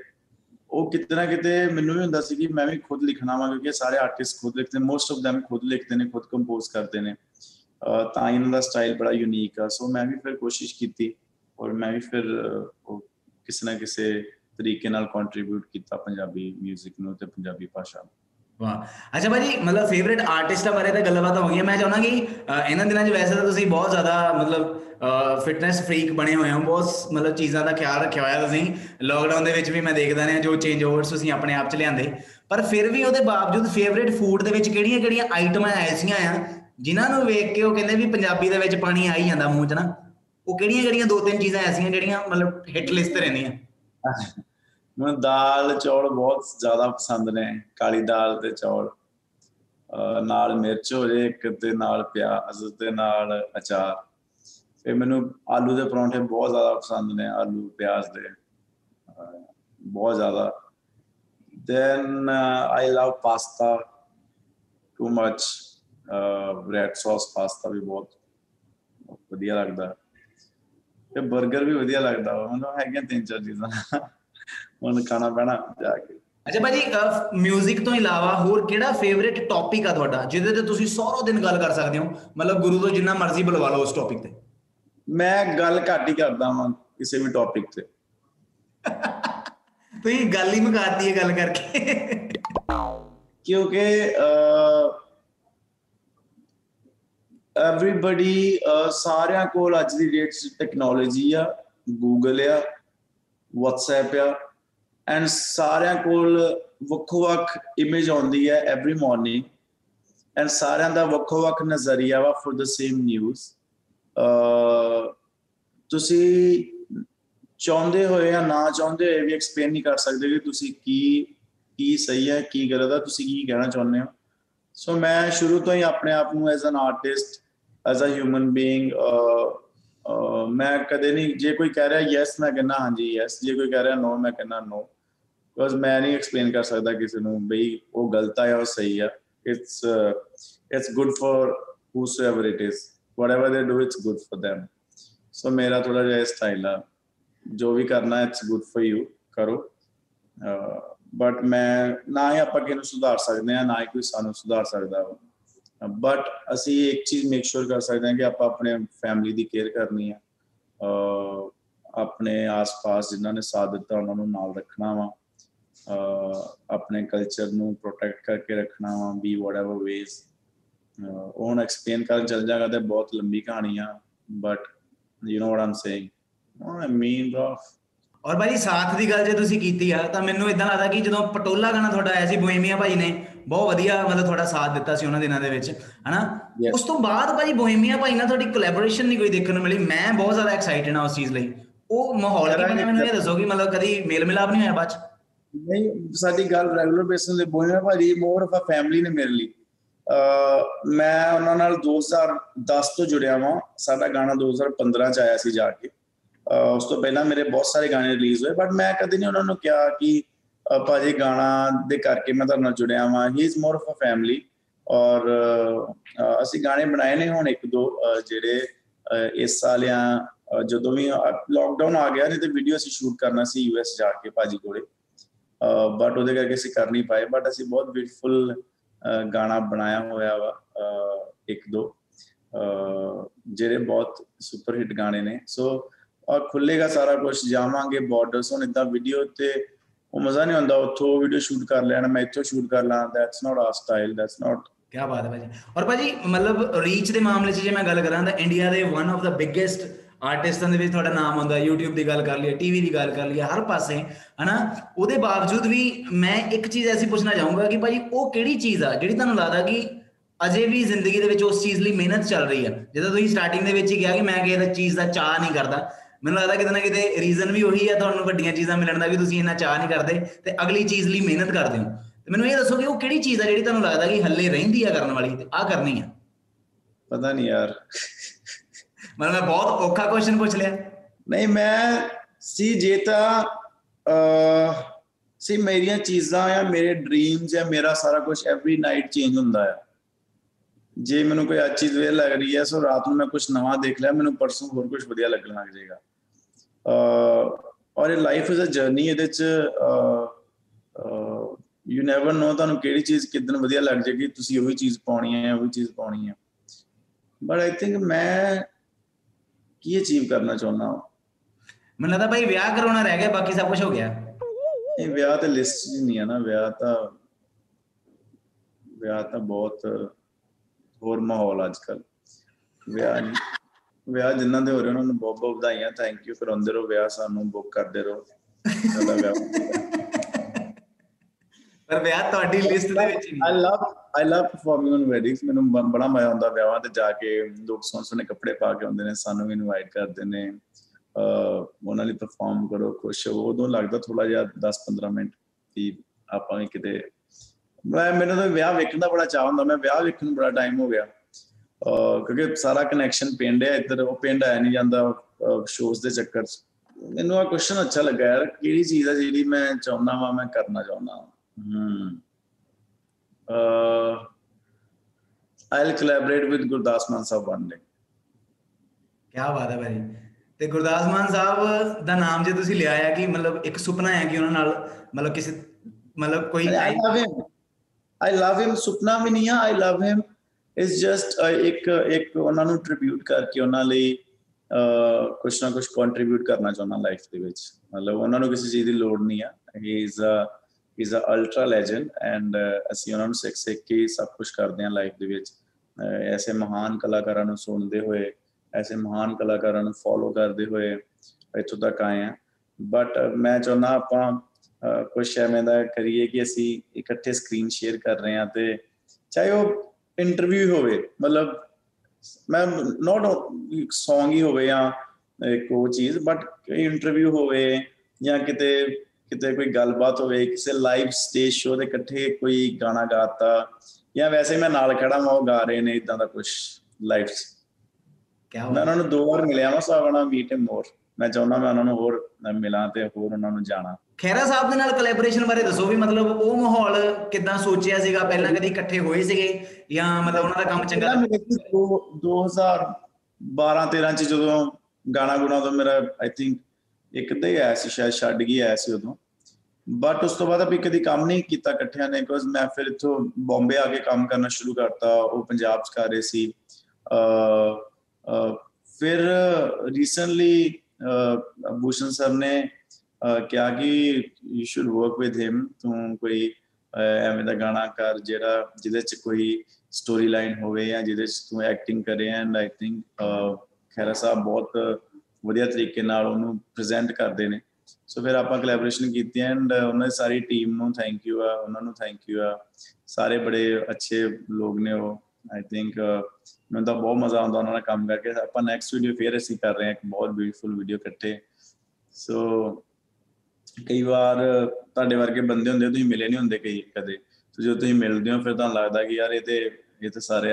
[SPEAKER 4] ਉਹ ਕਿਤੇ ਨਾ ਕਿਤੇ ਮੈਨੂੰ ਵੀ ਹੁੰਦਾ ਸੀ ਕਿ ਮੈਂ ਵੀ ਖੁਦ ਲਿਖਣਾ ਵਾ ਕਿਉਂਕਿ ਸਾਰੇ ਆਰਟਿਸਟ ਖੁਦ ਲਿਖਦੇ ਨੇ ਮੋਸਟ ਆਫ them ਖੁਦ ਲਿਖਦੇ ਨੇ ਖੁਦ ਕੰਪੋਜ਼ ਕਰਦੇ ਨੇ। ਅਹ, ਤਾਂ ਇਹਨਾਂ ਦਾ ਸਟਾਈਲ ਬੜਾ ਯੂਨੀਕ ਆ। ਸੋ ਮੈਂ ਵੀ ਫਿਰ ਕੋਸ਼ਿਸ਼ ਕੀਤੀ ਔਰ ਮੈਂ ਵੀ ਫਿਰ ਅਹ, ਉਹ ਕਿਸੇ ਨਾ ਕਿਸੇ ਤਰੀਕੇ ਨਾਲ ਕੰਟਰੀਬਿਊਟ ਕੀਤਾ ਪੰਜਾਬੀ 뮤직 ਨੂੰ ਤੇ ਪੰਜਾਬੀ ਭਾਸ਼ਾ ਨੂੰ।
[SPEAKER 3] ਵਾਹ। ਅੱਛਾ ਭਾਜੀ ਮਤਲਬ ਫੇਵਰਿਟ ਆਰਟਿਸਟਾਂ ਬਾਰੇ ਤਾਂ ਗੱਲਬਾਤ ਹੋ ਗਈਆਂ। ਮੈਂ ਚਾਹੁੰਦਾ ਕਿ ਅਹ, ਇਹਨਾਂ ਦਿਨਾਂ 'ਚ ਵੈਸੇ ਤਾਂ ਤੁਸੀਂ ਬਹੁਤ ਜ਼ਿਆਦਾ ਮਤਲਬ ਫਿਟਨੈਸ ਫਰੀਕ ਬਣੇ ਹੋਏ ਹੋ। ਬਹੁਤ ਮਤਲਬ ਚੀਜ਼ਾਂ ਦਾ ਖਿਆਲ ਰੱਖਿਆ ਹੋਇਆ ਤੁਸੀਂ। ਲੋਕਡਾਊਨ ਦੇ ਵਿੱਚ ਵੀ ਮੈਂ ਦੇਖਦਾ ਨੇ ਜੋ ਚੇਂਜ ਓਵਰਸ ਤੁਸੀਂ ਆਪਣੇ ਆਪ 'ਚ ਲਿਆਂਦੇ। ਪਰ ਫਿਰ ਵੀ ਉਹਦੇ ਬਾਵਜੂਦ ਫੇਵਰਿਟ ਫੂਡ ਦੇ ਵਿੱਚ ਕਿਹੜੀਆਂ-ਕਿਹੜੀਆਂ ਆਈਟਮਾਂ ਐਸੀਆਂ ਆ ਜਿਨ੍ਹਾਂ ਨੂੰ ਵੇਖ ਕੇ ਉਹ ਕਹਿੰਦੇ ਵੀ ਪੰਜਾਬੀ ਦੇ ਵਿੱਚ ਪਾਣੀ ਆ ਹੀ ਜਾਂਦਾ ਮੂੰਹ 'ਚ ਨਾ। ਉਹ ਕਿਹੜੀਆਂ-ਕਿਹੜੀਆਂ ਦੋ ਤਿੰਨ ਚੀਜ਼ਾਂ ਐਸੀਆਂ ਜਿਹੜੀਆਂ ਮਤਲਬ ਹਿੱਟ ਲਿਸਟ ਤੇ ਰਹਿੰਦੀਆਂ।
[SPEAKER 4] ਮੈਨੂੰ ਦਾਲ ਚੌਲ ਬਹੁਤ ਜ਼ਿਆਦਾ ਪਸੰਦ ਨੇ। ਕਾਲੀ ਦਾਲ ਤੇ ਚੌਲ। ਅਹ ਨਾਲ ਮਿਰਚ ਹੋ ਜੇ ਇੱਕ ਤੇ ਨਾਲ ਪਿਆਜ਼ ਤੇ ਨਾਲ ਅਚਾਰ। ਫਿਰ ਮੈਨੂੰ ਆਲੂ ਦੇ ਪਰੌਂਠੇ ਬਹੁਤ ਜ਼ਿਆਦਾ ਪਸੰਦ ਨੇ ਆਲੂ ਪਿਆਜ਼ ਦੇ। ਅਹ ਬਹੁਤ ਜ਼ਿਆਦਾ। Then uh, i love pasta too much uh, red sauce pasta ਵੀ ਬਹੁਤ ਵਧੀਆ ਲੱਗਦਾ। ਤੇ 버ਗਰ ਵੀ ਵਧੀਆ ਲੱਗਦਾ। ਵਾ ਮਤਲਬ ਹੈਗੀਆਂ ਤਿੰਨ ਚਾਰ ਚੀਜ਼ਾਂ। ਹੁਣ ਖਾਣਾ ਪੈਣਾ ਜਾ ਕੇ।
[SPEAKER 3] ਅੱਛਾ ਭਾਜੀ 뮤직 ਤੋਂ ਇਲਾਵਾ ਹੋਰ ਕਿਹੜਾ ਫੇਵਰਿਟ ਟੌਪਿਕ ਆ ਤੁਹਾਡਾ ਜਿਹਦੇ ਤੇ ਤੁਸੀਂ ਸਾਰਾ ਦਿਨ ਗੱਲ ਕਰ ਸਕਦੇ ਹੋ? ਮਤਲਬ ਗੁਰੂ ਤੋਂ ਜਿੰਨਾ ਮਰਜ਼ੀ ਬੁਲਵਾ ਲਓ ਉਸ ਟੌਪਿਕ ਤੇ।
[SPEAKER 4] ਮੈਂ ਗੱਲ ਘੱਟ ਹੀ ਕਰਦਾ ਵਾਂ ਕਿਸੇ ਵੀ ਟੌਪਿਕ ਤੇ।
[SPEAKER 3] ਤੁਸੀਂ ਗੱਲ ਹੀ ਮੁਕਾਤੀ ਹੈ ਗੱਲ ਕਰਕੇ।
[SPEAKER 4] ਕਿਉਂਕਿ ਐਵਰੀਬਾਡੀ ਸਾਰਿਆਂ ਕੋਲ ਅੱਜ ਦੀ ਡੇਟ 'ਚ ਟੈਕਨੋਲੋਜੀ ਆ ਗੂਗਲ ਆ WhatsApp ਆ ਐਂਡ ਸਾਰਿਆਂ ਕੋਲ ਵੱਖੋ ਵੱਖ ਇਮੇਜ ਆਉਂਦੀ ਹੈ ਐਵਰੀ ਮਾਰਨਿੰਗ ਐਂਡ ਸਾਰਿਆਂ ਦਾ ਵੱਖੋ ਵੱਖ ਨਜ਼ਰੀਆ ਵਾ ਫॉर द ਸੇਮ ਨਿਊਜ਼ ਤੁਸੀਂ ਚਾਹੁੰਦੇ ਹੋਏ ਜਾਂ ਨਾ ਚਾਹੁੰਦੇ ਹੋਏ ਵੀ ਐਕਸਪਲੇਨ ਨਹੀਂ ਕਰ ਸਕਦੇ ਕਿ ਤੁਸੀਂ ਕੀ ਕੀ ਸਹੀ ਹੈ, ਕੀ ਗਲਤ ਹੈ, ਤੁਸੀਂ ਕੀ ਕਹਿਣਾ ਚਾਹੁੰਦੇ ਹੋ? ਸੋ ਮੈਂ ਸ਼ੁਰੂ ਤੋਂ ਹੀ ਆਪਣੇ ਆਪ ਨੂੰ as an artist as a human being ਮੈਂ ਕਦੇ ਨਹੀਂ, ਜੇ ਕੋਈ ਕਹਿ ਰਿਹਾ ਯੈਸ ਮੈਂ ਕਹਿੰਦਾ ਹਾਂਜੀ ਯੈਸ ਜੇ ਕੋਈ ਕਹਿ ਰਿਹਾ ਨੋ ਮੈਂ ਕਹਿੰਦਾ ਨੋ ਬਿਕਾਜ਼ ਮੈਂ ਨਹੀਂ ਐਕਸਪਲੇਨ ਕਰ ਸਕਦਾ ਕਿਸੇ ਨੂੰ ਬਈ ਉਹ ਗਲਤ ਆ ਜਾਂ ਉਹ ਸਹੀ ਆ। It's it's good for whosoever it is. Whatever they do, it's good for them. So ਮੇਰਾ ਥੋੜਾ ਜਿਹਾ ਸਟਾਈਲ ਆ। ਜੋ ਵੀ ਕਰਨਾ ਇਟਸ ਗੁੱਡ ਫॉर ਯੂ ਕਰੋ। uh, ਬਟ ਮੈਂ, ਨਾ ਹੀ ਆਪਾਂ ਕਿਹਨੂੰ ਸੁਧਾਰ ਸਕਦੇ ਆ ਨਾ ਹੀ ਕੋਈ ਸਾਨੂੰ ਸੁਧਾਰ ਸਕਦਾ ਵਾ। uh, ਬਟ ਅਸੀਂ ਇੱਕ ਚੀਜ਼ ਮੇਕ ਸ਼ੋਰ ਕਰ ਸਕਦੇ ਹਾਂ ਕਿ ਆਪਾਂ ਆਪਣੇ ਫੈਮਿਲੀ ਦੀ ਕੇਅਰ ਕਰਨੀ ਆ। ਅਹ ਆਪਣੇ ਆਸ-ਪਾਸ ਜਿਨ੍ਹਾਂ ਨੇ ਸਾਥ ਦਿੱਤਾ, ਉਹਨਾਂ ਨੂੰ ਨਾਲ ਰੱਖਣਾ ਵਾ। ਅਹ ਆਪਣੇ ਕਲਚਰ ਨੂੰ ਪ੍ਰੋਟੈਕਟ ਕਰਕੇ ਰੱਖਣਾ ਵਾ ਵੀ ਵਟਐਵਰ ਵੇਜ਼ ਉਹ ਹੁਣ ਐਕਸਪਲੇਨ ਕਰਨ ਚੱਲ ਜਾਗਾ ਤੇ ਬਹੁਤ ਲੰਬੀ ਕਹਾਣੀ ਆ but you know what I'm saying I mean rough
[SPEAKER 3] ਔਰ ਭਾਈ ਸਾਥ ਦੀ ਗੱਲ ਜੇ ਤੁਸੀਂ ਕੀਤੀ ਆ ਤਾਂ ਮੈਨੂੰ ਇਦਾਂ ਲੱਗਦਾ ਕਿ ਜਦੋਂ ਪਟੋਲਾ ਗਾਣਾ ਤੁਹਾਡਾ ਆਇਆ ਸੀ ਬੋਹੇਮੀਆ ਭਾਈ ਨੇ ਬਹੁਤ ਵਧੀਆ ਮਤਲਬ ਤੁਹਾਡਾ ਸਾਥ ਦਿੱਤਾ ਸੀ ਉਹਨਾਂ ਦਿਨਾਂ ਦੇ ਵਿੱਚ ਹਨਾ. ਉਸ ਤੋਂ ਬਾਅਦ ਭਾਈ ਬੋਹੇਮੀਆ ਭਾਈ ਨਾਲ ਤੁਹਾਡੀ ਕੋਲੈਬੋਰੇਸ਼ਨ ਨਹੀਂ ਕੋਈ ਦੇਖਣ ਨੂੰ ਮਿਲੀ ਮੈਂ ਬਹੁਤ ਜ਼ਿਆਦਾ ਐਕਸਾਈਟਡ ਹਾਂ ਉਸ ਚੀਜ਼ ਲਈ। ਉਹ ਮਾਹੌਲ ਕੀ ਬਣਿਆ ਮੈਨੂੰ ਇਹ ਦੱਸੋ ਕਿ ਮਤਲਬ ਕਦੀ ਮੇਲ ਮਿਲਾਪ ਨਹੀਂ ਹੋਇਆ ਬਾਅਦ
[SPEAKER 4] ਨਹੀਂ, ਸਾਡੀ ਗੱਲ ਰੈਗੂਲਰ ਬੇਸਿਸ ਤੇ ਬੋਇਨਾ ਭਾਜੀ ਮੋਰ ਆਫ ਅ ਫੈਮਿਲੀ ਨੇ ਮੇਰੇ ਲਈ। ਅਹ ਮੈਂ ਉਹਨਾਂ ਨਾਲ 2010 ਤੋਂ ਜੁੜਿਆ ਵਾਂ। ਸਾਡਾ ਗਾਣਾ 2015 ਚ ਆਇਆ ਸੀ ਜਾ ਕੇ। ਅਹ ਉਸ ਤੋਂ ਪਹਿਲਾਂ ਮੇਰੇ ਬਹੁਤ ਸਾਰੇ ਗਾਣੇ ਰਿਲੀਜ਼ ਹੋਏ ਬਟ ਮੈਂ ਕਦੇ ਨਹੀਂ ਉਹਨਾਂ ਨੂੰ ਕਿਹਾ ਕਿ, ਅਹ ਭਾਜੀ, ਗਾਣਾ ਦੇ ਕਰਕੇ ਮੈਂ ਤੁਹਾਡੇ ਨਾਲ ਜੁੜਿਆ ਵਾਂ। He is more of a family or, uh ਅਸੀਂ ਗਾਣੇ ਬਣਾਏ ਨੇ ਹੁਣ ਇੱਕ ਦੋ, ਅਹ ਜਿਹੜੇ, ਅਹ ਇਸ ਸਾਲ ਜਾਂ, ਅਹ ਜਦੋਂ ਵੀ ਲੋਕਡਾਊਨ ਆ ਗਿਆ ਨਹੀਂ ਤੇ ਵੀਡੀਓ ਅਸੀਂ ਸ਼ੂਟ ਕਰਨਾ ਸੀ ਯੂਐਸ ਜਾ ਕੇ ਭਾਜੀ ਕੋਲੇ। ਬਟ ਉਹਦੇ ਕਰਕੇ ਅਸੀਂ ਕਰ ਨਹੀਂ ਪਾਏ ਬਟ ਅਸੀਂ ਬਹੁਤ ਬਿਊਟੀਫੁਲ ਗਾਣਾ ਬਣਾਇਆ ਹੋਇਆ ਵਾ, ਅਹ, ਇੱਕ ਦੋ, ਅਹ, ਜਿਹੜੇ ਬਹੁਤ ਸੁਪਰ ਹਿੱਟ ਗਾਣੇ ਨੇ। ਸੋ ਔਰ ਖੁੱਲੇਗਾ ਸਾਰਾ ਕੁਝ ਜਾਵਾਂਗੇ ਬਾਰਡਰਸ ਹੁਣ ਇਦਾਂ ਵੀਡੀਓ ਤੇ ਉਹ ਮਜ਼ਾ ਨਹੀਂ ਆਉਂਦਾ, ਉੱਥੋਂ ਵੀਡੀਓ ਸ਼ੂਟ ਕਰ ਲੈਣਾ, ਮੈਂ ਇੱਥੋਂ ਸ਼ੂਟ ਕਰ ਲਾਂ that's not our style that's not
[SPEAKER 3] ਕੀ ਬਾਤ ਹੈ ਭਾਜੀ। ਔਰ ਭਾਜੀ, ਮਤਲਬ ਰੀਚ ਦੇ ਮਾਮਲੇ 'ਚ ਜੇ ਮੈਂ ਗੱਲ ਕਰਾਂ ਤਾਂ ਇੰਡੀਆ ਦੇ ਵਨ ਆਫ ਦਾ ਬਿਗੇਸਟ ਆਰਟਿਸਟਾਂ ਦੇ ਵਿੱਚ ਤੁਹਾਡਾ ਨਾਮ ਆਉਂਦਾ, YouTube ਦੀ ਗੱਲ ਕਰ ਲਈਏ ਟੀਵੀ ਦੀ ਗੱਲ ਕਰ ਲਈਏ, ਹਰ ਪਾਸੇ, ਹਨਾ? ਉਹਦੇ ਬਾਵਜੂਦ ਵੀ ਮੈਂ ਇੱਕ ਚੀਜ਼ ਐਸੀ ਪੁੱਛਣਾ ਚਾਹੂੰਗਾ ਕਿ ਭਾਜੀ ਉਹ ਕਿਹੜੀ ਚੀਜ਼ ਆ ਜਿਹੜੀ ਤੁਹਾਨੂੰ ਲੱਗਦਾ ਕਿ ਅਜੇ ਵੀ ਜ਼ਿੰਦਗੀ ਦੇ ਵਿੱਚ ਉਸ ਚੀਜ਼ ਲਈ ਮਿਹਨਤ ਚੱਲ ਰਹੀ ਆ? ਜਦੋਂ ਤੁਸੀਂ ਸਟਾਰਟਿੰਗ ਦੇ ਵਿੱਚ ਹੀ ਕਿਹਾ ਕਿ ਮੈਂ ਕਿਸੇ ਚੀਜ਼ ਦਾ ਚਾਹ ਨਹੀਂ ਕਰਦਾ। ਮੈਨੂੰ ਲੱਗਦਾ ਕਿਤੇ ਨਾ ਕਿਤੇ ਰੀਜ਼ਨ ਵੀ ਉਹੀ ਹੈ ਤੁਹਾਨੂੰ ਵੱਡੀਆਂ ਚੀਜ਼ਾਂ ਮਿਲਣ ਦਾ ਵੀ ਤੁਸੀਂ ਇੰਨਾ ਚਾਹ ਨਹੀਂ ਕਰਦੇ ਤੇ ਅਗਲੀ ਚੀਜ਼ ਲਈ ਮਿਹਨਤ ਕਰਦੇ ਹੋ। ਤੇ ਮੈਨੂੰ ਇਹ ਦੱਸੋ ਕਿ ਉਹ ਕਿਹੜੀ ਚੀਜ਼ ਆ ਜਿਹੜੀ ਤੁਹਾਨੂੰ ਲੱਗਦਾ ਕਿ ਹੱਲੇ ਰਹਿੰਦੀ ਆ ਕਰਨ ਵਾਲੀ ਤੇ ਆ ਕਰਨੀ ਆ?
[SPEAKER 4] ਪਤਾ ਨਹੀਂ ਯਾਰ।
[SPEAKER 3] ਮਤਲਬ ਮੈਂ ਬਹੁਤ ਔਖਾ ਕੁਐਸਚਨ ਪੁੱਛ ਲਿਆ।
[SPEAKER 4] ਨਹੀਂ, ਮੈਂ ਸੀ ਜੇ ਤਾਂ, ਅਹ, ਸੀ ਮੇਰੀਆਂ ਚੀਜ਼ਾਂ ਆ ਮੇਰੇ ਡ੍ਰੀਮਸ ਆ ਮੇਰਾ ਸਾਰਾ ਕੁਝ ਐਵਰੀ ਨਾਈਟ ਚੇਂਜ ਹੁੰਦਾ ਆ। ਜੇ ਮੈਨੂੰ ਕੋਈ ਅੱਜ ਚੀਜ਼ ਵਧੀਆ ਲੱਗ ਰਹੀ ਹੈ, ਸੋ ਰਾਤ ਨੂੰ ਮੈਂ ਕੁਝ ਨਵਾਂ ਦੇਖ ਲਿਆ, ਮੈਨੂੰ ਪਰਸੋਂ ਹੋਰ ਕੁਝ ਵਧੀਆ ਲੱਗਣ ਲੱਗ ਜਾਏਗਾ। ਅਹ, ਔਰ ਇਹ ਲਾਈਫ ਇਜ਼ ਅ ਜਰਨੀ ਇਹਦੇ ਚ ਯੂ ਨੈਵਰ ਨੋ ਤੁਹਾਨੂੰ ਕਿਹੜੀ ਚੀਜ਼ ਕਿਦਨ ਵਧੀਆ ਲੱਗ ਜਾਏਗੀ, ਤੁਸੀਂ ਉਹੀ ਚੀਜ਼ ਪਾਉਣੀ ਹੈ, ਉਹੀ ਚੀਜ਼ ਪਾਉਣੀ ਹੈ। ਬਟ ਆਈ ਥਿੰਕ ਮੈਂ ਕੀ ਅਚੀਵ ਕਰਨਾ ਚਾਹੁੰਦਾ ਹਾਂ
[SPEAKER 3] ਮੈਨੂੰ ਲੱਗਦਾ ਭਾਈ ਵਿਆਹ ਕਰਾਉਣਾ ਰਹਿ ਗਿਆ ਬਾਕੀ ਸਭ ਕੁਝ ਹੋ ਗਿਆ।
[SPEAKER 4] ਇਹ ਵਿਆਹ ਤੇ ਲਿਸਟ ਨਹੀਂ ਆ ਨਾ ਵਿਆਹ ਤਾਂ ਵਿਆਹ ਤਾਂ ਬਹੁਤ ਹੋਰ ਮਾਹੌਲ ਅੱਜ ਕੱਲ ਵਿਆਹ ਵਿਆਹ ਜਿਨ੍ਹਾਂ ਦੇ ਹੋ ਰਹੇ ਉਹਨਾਂ ਨੂੰ ਬਹੁਤ ਬਹੁਤ ਵਧਾਈਆਂ ਥੈਂਕ ਯੂ ਕਰਾਉਂਦੇ ਰਹੋ ਵਿਆਹ ਸਾਨੂੰ ਬੁੱਕ ਕਰਦੇ ਰਹੋ। ਸਾਡਾ ਵਿਆਹ
[SPEAKER 3] ਪਰ ਵਿਆਹ ਤੁਹਾਡੀ ਲਿਸਟ ਦੇ ਵਿੱਚ ਹੀ
[SPEAKER 4] ਆਈ
[SPEAKER 3] ਨਹੀਂ
[SPEAKER 4] love I love performing on weddings ਮੈਨੂੰ ਬ- ਬੜਾ ਮਜ਼ਾ ਆਉਂਦਾ ਵਿਆਹਾਂ ਤੇ ਜਾ ਕੇ। ਲੋਕ ਸੋਹਣੇ ਸੋਹਣੇ ਕੱਪੜੇ ਪਾ ਕੇ ਆਉਂਦੇ ਨੇ, ਸਾਨੂੰ ਵੀ ਇਨਵਾਈਟ ਕਰਦੇ ਨੇ। ਅਹ, ਉਹਨਾਂ ਲਈ ਪਰਫਾਰਮ ਕਰੋ, ਖੁਸ਼ ਹੋ ਉਦੋਂ ਲੱਗਦਾ ਥੋੜਾ ਜਿਹਾ 10-15 ਮਿੰਟ ਕਿ ਆਪਾਂ ਵੀ ਕਿਤੇ। ਮੈਂ, ਮੈਨੂੰ ਤਾਂ ਵਿਆਹ ਵੇਖਣ ਦਾ ਬੜਾ ਚਾਹ ਹੁੰਦਾ। ਮੈਂ ਵਿਆਹ ਵੇਖਣ ਨੂੰ ਬੜਾ ਟਾਈਮ ਹੋ ਗਿਆ। ਅਹ, ਕਿਉਂਕਿ ਸਾਰਾ ਕਨੈਕਸ਼ਨ ਪਿੰਡ ਹੈ, ਇੱਧਰ ਉਹ ਪਿੰਡ ਆਇਆ ਨਹੀਂ ਜਾਂਦਾ। ਸ਼ੋਜ਼ ਦੇ ਚੱਕਰ 'ਚ। ਮੈਨੂੰ ਆ ਕੁਐਸਚਨ ਅੱਛਾ ਲੱਗਾ ਯਾਰ। ਕਿਹੜੀ ਚੀਜ਼ ਹੈ ਜਿਹੜੀ ਮੈਂ ਚਾਹੁੰਦਾ ਵਾਂ, ਮੈਂ ਕਰਨਾ ਚਾਹੁੰਦਾ ਹਾਂ ਹਮ uh, I'll collaborate with Gurdas Man Sahab one day.
[SPEAKER 3] ਕੀ ਬਾਤ ਹੈ ਭਾਈ ਤੇ ਗੁਰਦਾਸ ਮਾਨ ਸਾਹਿਬ ਦਾ ਨਾਮ ਜੇ ਤੁਸੀਂ ਲਿਆ ਆ ਕਿ ਮਤਲਬ ਇੱਕ ਸੁਪਨਾ ਹੈ ਕਿ ਉਹਨਾਂ ਨਾਲ ਮਤਲਬ ਕਿਸੇ ਮਤਲਬ ਕੋਈ
[SPEAKER 4] I love him. I love him. ਸੁਪਨਾ ਵੀ ਨਹੀਂ ਆ I love him. It's just uh, ਇੱਕ ਇੱਕ ਉਹਨਾਂ ਨੂੰ ਟ੍ਰਿਬਿਊਟ ਕਰਕੇ ਉਹਨਾਂ ਲਈ ਕੁਛ ਨਾ ਕੁਛ ਕੰਟਰੀਬਿਊਟ ਕਰਨਾ ਚਾਹੁੰਦਾ ਲਾਈਫ ਦੇ ਵਿੱਚ ਮਤਲਬ ਉਹਨਾਂ ਨੂੰ ਕਿਸੇ ਚੀਜ਼ ਦੀ ਲੋੜ ਨਹੀਂ ਆ he is a is a ultra legend and ਅਸੀਂ ਉਹਨਾਂ ਨੂੰ ਸਿੱਖ ਸਿੱਖ ਕੇ ਹੀ ਸਭ ਕੁਝ ਕਰਦੇ ਹਾਂ ਲਾਈਫ ਦੇ ਵਿੱਚ। ਅਹ, ਐਸੇ ਮਹਾਨ ਕਲਾਕਾਰਾਂ ਨੂੰ ਸੁਣਦੇ ਹੋਏ, ਐਸੇ ਮਹਾਨ ਕਲਾਕਾਰਾਂ ਨੂੰ ਫੋਲੋ ਕਰਦੇ ਹੋਏ ਇੱਥੋਂ ਤੱਕ ਆਏ ਆ ਬਟ ਮੈਂ ਚਾਹੁੰਦਾ ਆਪਾਂ, ਅਹ, ਕੁਛ ਐਵੇਂ ਦਾ ਕਰੀਏ ਕਿ ਅਸੀਂ ਇਕੱਠੇ ਸਕਰੀਨ ਸ਼ੇਅਰ ਕਰ ਰਹੇ ਹਾਂ ਤੇ ਚਾਹੇ ਉਹ ਇੰਟਰਵਿਊ ਹੋਵੇ, ਮਤਲਬ ਮੈਂ ਨੋਟ Song ਹੀ ਹੋਵੇ ਜਾਂ ਇੱਕ ਉਹ ਚੀਜ਼ ਬਟ ਇੰਟਰਵਿਊ ਹੋਵੇ ਜਾਂ ਕਿਤੇ ਕਿਤੇ ਕੋਈ ਗੱਲਬਾਤ ਹੋਵੇ ਕਿਸੇ ਲਾਈਵ ਸਟੇਜ ਸ਼ੋਅ ਦੇ ਇਕੱਠੇ ਕੋਈ ਗਾਣਾ ਗਾਤਾ ਜਾਂ ਵੈਸੇ ਮੈਂ ਨਾਲ ਖੜਾ ਮੈਂ ਉਹ ਗਾ ਰਹੇ ਨੇ ਇਦਾਂ ਦਾ ਕੁਝ ਲਾਈਵ
[SPEAKER 3] ਕੀ
[SPEAKER 4] ਮੈਂ ਉਹਨਾਂ ਨੂੰ ਦੋ ਵਾਰ ਮਿਲਿਆ ਵਾਂ ਸੋ ਆਵਣਾ ਮੀਟ ਹਿਮ ਮੋਰ ਮੈਂ ਚਾਹੁੰਦਾ ਮੈਂ ਉਹਨਾਂ ਨੂੰ ਹੋਰ ਮਿਲਾਂ ਤੇ ਹੋਰ ਉਹਨਾਂ ਨੂੰ ਜਾਣਾ।
[SPEAKER 3] ਖੈਰਾ ਸਾਹਿਬ ਦੇ ਨਾਲ ਕੋਲੈਬੋਰੇਸ਼ਨ ਬਾਰੇ ਦੱਸੋ ਵੀ ਮਤਲਬ ਉਹ ਮਾਹੌਲ ਕਿਦਾਂ ਸੋਚਿਆ ਸੀਗਾ? ਪਹਿਲਾਂ ਕਦੀ ਇਕੱਠੇ ਹੋਏ ਸੀਗੇ ਜਾਂ ਮਤਲਬ ਉਹਨਾਂ ਦਾ ਕੰਮ ਚੰਗਾ
[SPEAKER 4] ਪਹਿਲਾਂ ਮੇਰੇ ਕੋਲ ਦੋ- 2012 13 ਚ ਜਦੋਂ ਗਾਣਾ ਗੁਣਾ ਤੋਂ ਮੇਰਾ ਆਈ ਥਿੰਕ ਇੱਕ ਤੇ ਆਇਆ ਸੀ ਸ਼ਾਇਦ ਛੱਡ ਗਈ ਆਇਆ ਸੀ ਉਦੋਂ। ਬਟ ਉਸ ਤੋਂ ਬਾਅਦ අපි ਕਦੀ ਕੰਮ ਨਹੀਂ ਕੀਤਾ ਇਕੱਠਿਆਂ ਨੇ ਬਿਕੋਜ਼ ਮੈਂ ਫਿਰ ਇੱਥੋਂ ਬੰਬੇ ਆ ਕੇ ਕੰਮ ਕਰਨਾ ਸ਼ੁਰੂ ਕਰਤਾ ਉਹ ਪੰਜਾਬ ਚ ਕਰ ਰਹੇ ਸੀ। ਅ ਅ ਫਿਰ ਰੀਸੈਂਟਲੀ ਭੂਸ਼ਣ ਸਰ ਨੇ ਅਹ, ਕਿਹਾ ਕਿ you should work with him ਤੂੰ ਕੋਈ ਅਹ, ਐਵੇਂ ਦਾ ਗਾਣਾ ਕਰ ਜਿਹੜਾ ਜਿਹਦੇ ਚ ਕੋਈ ਸਟੋਰੀ ਲਾਈਨ ਹੋਵੇ ਜਾਂ ਜਿਹਦੇ ਚ ਤੂੰ ਐਕਟਿੰਗ ਕਰੇ। And I think Khaira Sahib ਬਹੁਤ ਵਧੀਆ ਤਰੀਕੇ ਨਾਲ ਉਹਨੂੰ ਪ੍ਰੈਜ਼ੈਂਟ ਕਰਦੇ ਨੇ। ਸੋ ਫਿਰ ਆਪਾਂ ਕੋਲੈਬੋਰੇਸ਼ਨ ਕੀਤੀ ਐਂਡ ਉਹਨਾਂ ਦੀ ਸਾਰੀ ਟੀਮ ਨੂੰ ਥੈਂਕ ਯੂ ਆ, ਉਹਨਾਂ ਨੂੰ ਥੈਂਕ ਯੂ ਆ। ਸਾਰੇ ਬੜੇ ਅੱਛੇ ਲੋਕ ਨੇ ਉਹ। ਆਈ ਥਿੰਕ ਮੈਨੂੰ ਤਾਂ ਬਹੁਤ ਮਜ਼ਾ ਆਉਂਦਾ ਉਹਨਾਂ ਨਾਲ ਕੰਮ ਕਰਕੇ। ਆਪਾਂ ਨੈਕਸਟ ਵੀਡੀਓ ਫੇਰ ਅਸੀਂ ਕਰ ਰਹੇ ਹਾਂ ਇੱਕ ਬਹੁਤ ਬਿਊਟੀਫੁਲ ਵੀਡੀਓ ਇਕੱਠੇ। ਸੋ ਕਈ ਵਾਰ ਤੁਹਾਡੇ ਵਰਗੇ ਬੰਦੇ ਹੁੰਦੇ, ਤੁਸੀਂ ਮਿਲੇ ਨਹੀਂ ਹੁੰਦੇ ਕਈ ਕਦੇ। ਤੇ ਜਦੋਂ ਤੁਸੀਂ ਮਿਲਦੇ ਹੋ, ਫਿਰ ਤੁਹਾਨੂੰ ਲੱਗਦਾ ਕਿ ਯਾਰ ਇਹ ਤੇ ਇਹ ਤੇ ਸਾਰੇ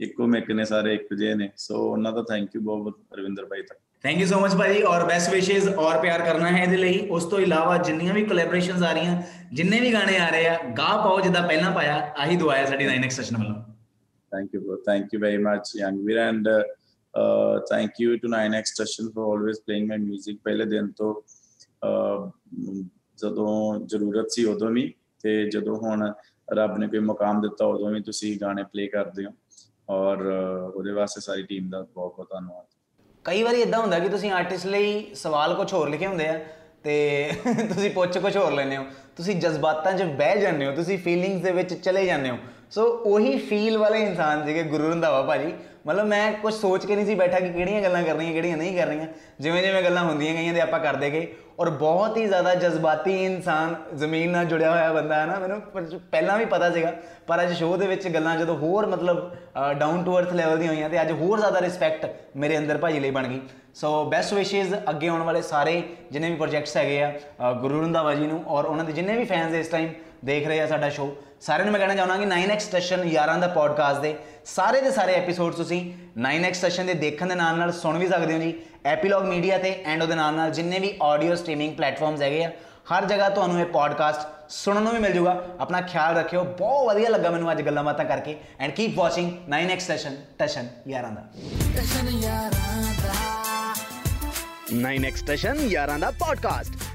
[SPEAKER 4] ਇੱਕੋ ਮਿੱਕ ਨੇ, ਸਾਰੇ ਇੱਕ ਜਿਹੇ ਨੇ। ਸੋ ਉਹਨਾਂ ਦਾ ਥੈਂਕ ਯੂ ਬਹੁਤ ਬਹੁਤ ਰਵਿੰਦਰ ਭਾਈ ਦਾ।
[SPEAKER 3] ਥੈਂਕ ਯੂ ਸੋ ਮਚ ਭਾਜੀ ਔਰ ਬੈਸਟ ਵਿਸ਼ੇਸ ਔਰ ਪਿਆਰ ਕਰਨਾ ਹੈ ਇਹਦੇ ਲਈ ਉਸ ਤੋਂ ਇਲਾਵਾ ਜਿੰਨੀਆਂ ਵੀ ਕੋਲੈਬੋਰੇਸ਼ਨਸ ਆ ਰਹੀਆਂ ਜਿੰਨੇ ਵੀ ਗਾਣੇ ਆ ਰਹੇ ਆ ਗਾ ਪਾਓ ਜਿੱਦਾਂ ਪਹਿਲਾਂ ਪਾਇਆ ਆਹੀ ਦੁਆ ਹੈ ਸਾਡੀ 9x ਸੈਸ਼ਨ ਵੱਲੋਂ
[SPEAKER 4] Thank you, bro. Thank you very much, Youngveer, and uh, uh, thank you to 9X Station for always playing my music. ਪਹਿਲੇ ਦਿਨ ਤੋਂ uh, ਜਦੋਂ ਜ਼ਰੂਰਤ ਸੀ ਉਦੋਂ ਵੀ ਤੇ ਜਦੋਂ ਹੁਣ ਰੱਬ ਨੇ ਕੋਈ ਮੁਕਾਮ ਦਿੱਤਾ ਉਦੋਂ ਵੀ ਤੁਸੀਂ ਗਾਣੇ ਪਲੇ ਕਰਦੇ ਹੋ ਔਰ uh, ਉਹਦੇ ਵਾਸਤੇ ਸਾਰੀ ਟੀਮ ਦਾ ਬਹੁਤ ਬਹੁਤ ਧੰਨਵਾਦ
[SPEAKER 5] ਕਈ ਵਾਰੀ ਇਦਾਂ ਹੁੰਦਾ ਕਿ ਤੁਸੀਂ ਆਰਟਿਸਟ ਲਈ ਸਵਾਲ ਕੁਝ ਹੋਰ ਲਿਖੇ ਹੁੰਦੇ ਆ ਤੇ ਤੁਸੀਂ ਪੁੱਛ ਕੁਝ ਹੋਰ ਲੈਂਦੇ ਹੋ। ਤੁਸੀਂ ਜਜ਼ਬਾਤਾਂ 'ਚ ਬਹਿ ਜਾਂਦੇ ਹੋ, ਤੁਸੀਂ ਫੀਲਿੰਗਸ ਦੇ ਵਿੱਚ ਚਲੇ ਜਾਂਦੇ ਹੋ। ਸੋ ਉਹੀ ਫੀਲ ਵਾਲੇ ਇਨਸਾਨ ਸੀਗੇ ਗੁਰੂ ਰੰਧਾਵਾ ਭਾਜੀ। ਮਤਲਬ ਮੈਂ ਕੁਝ ਸੋਚ ਕੇ ਨਹੀਂ ਸੀ ਬੈਠਾ ਕਿ ਕਿਹੜੀਆਂ ਗੱਲਾਂ ਕਰਨੀਆਂ, ਕਿਹੜੀਆਂ ਨਹੀਂ ਕਰਨੀਆਂ। ਜਿਵੇਂ ਜਿਵੇਂ ਗੱਲਾਂ ਹੁੰਦੀਆਂ ਗਈਆਂ ਤੇ ਆਪਾਂ ਕਰਦੇ ਗਏ। ਔਰ ਬਹੁਤ ਹੀ ਜ਼ਿਆਦਾ ਜਜ਼ਬਾਤੀ ਇਨਸਾਨ ਜ਼ਮੀਨ ਨਾਲ ਜੁੜਿਆ ਹੋਇਆ ਬੰਦਾ ਹੈ ਨਾ, ਮੈਨੂੰ ਪ- ਪਹਿਲਾਂ ਵੀ ਪਤਾ ਸੀਗਾ।
[SPEAKER 3] ਪਰ ਅੱਜ ਸ਼ੋਅ ਦੇ ਵਿੱਚ ਗੱਲਾਂ ਜਦੋਂ ਹੋਰ ਮਤਲਬ ਡਾਊਨ ਟੂ ਅਰਥ ਲੈਵਲ ਦੀਆਂ ਹੋਈਆਂ ਤੇ ਅੱਜ ਹੋਰ ਜ਼ਿਆਦਾ ਰਿਸਪੈਕਟ ਮੇਰੇ ਅੰਦਰ ਭਾਜੀ ਲਈ ਬਣ ਗਈ। ਸੋ ਬੈਸਟ ਵਿਸ਼ੇਸ ਅੱਗੇ ਆਉਣ ਵਾਲੇ ਸਾਰੇ ਜਿੰਨੇ ਵੀ ਪ੍ਰੋਜੈਕਟਸ ਹੈਗੇ ਆ ਅ, ਗੁਰੂ ਰੰਧਾਵਾ ਜੀ ਨੂੰ ਔਰ ਉਹਨਾਂ ਦੇ ਜਿੰਨੇ ਵੀ ਫੈਨਸ ਇਸ ਟਾਈਮ ਦੇਖ ਰਹੇ ਆ ਸਾਡਾ ਸ਼ੋਅ ਸਾਰਿਆਂ ਨੂੰ ਮੈਂ ਕਹਿਣਾ ਚਾਹੁੰਦਾ ਕਿ 9x ਸਟੇਸ਼ਨ ਯਾਰਾਂ ਦਾ ਪੋਡਕਾਸਟ ਦੇ ਸਾਰੇ ਦੇ ਸਾਰੇ ਐਪੀਸੋਡ ਤੁਸੀਂ 9x ਸਟੇਸ਼ਨ ਦੇ ਦੇਖਣ ਦੇ ਨਾਲ ਨਾਲ ਸੁਣ ਵੀ ਸਕਦੇ ਹੋ ਜੀ। ਐਪੀਲੌਗ ਮੀਡੀਆ ਤੇ ਐਂਡ ਉਹਦੇ ਨਾਲ ਨਾਲ ਜਿੰਨੇ ਵੀ ਆਡੀਓ ਸਟ੍ਰੀਮਿੰਗ ਪਲੇਟਫਾਰਮਸ ਹੈਗੇ ਆ ਹਰ ਜਗ੍ਹਾ ਤੁਹਾਨੂੰ ਇਹ ਪੋਡਕਾਸਟ ਸੁਣਨ ਨੂੰ ਵੀ ਮਿਲ ਜੂਗਾ ਆਪਣਾ ਖਿਆਲ ਰੱਖਿਓ ਬਹੁਤ ਵਧੀਆ ਲੱਗਾ ਮੈਨੂੰ ਅੱਜ ਗੱਲਾਂ ਬਾਤਾਂ ਕਰਕੇ and keep watching 9x station Tashan ਯਾਰਾਂ ਦਾ
[SPEAKER 6] 9x ਸਟੇਸ਼ਨ ਯਾਰਾਂ ਦਾ ਪੋਡਕਾਸਟ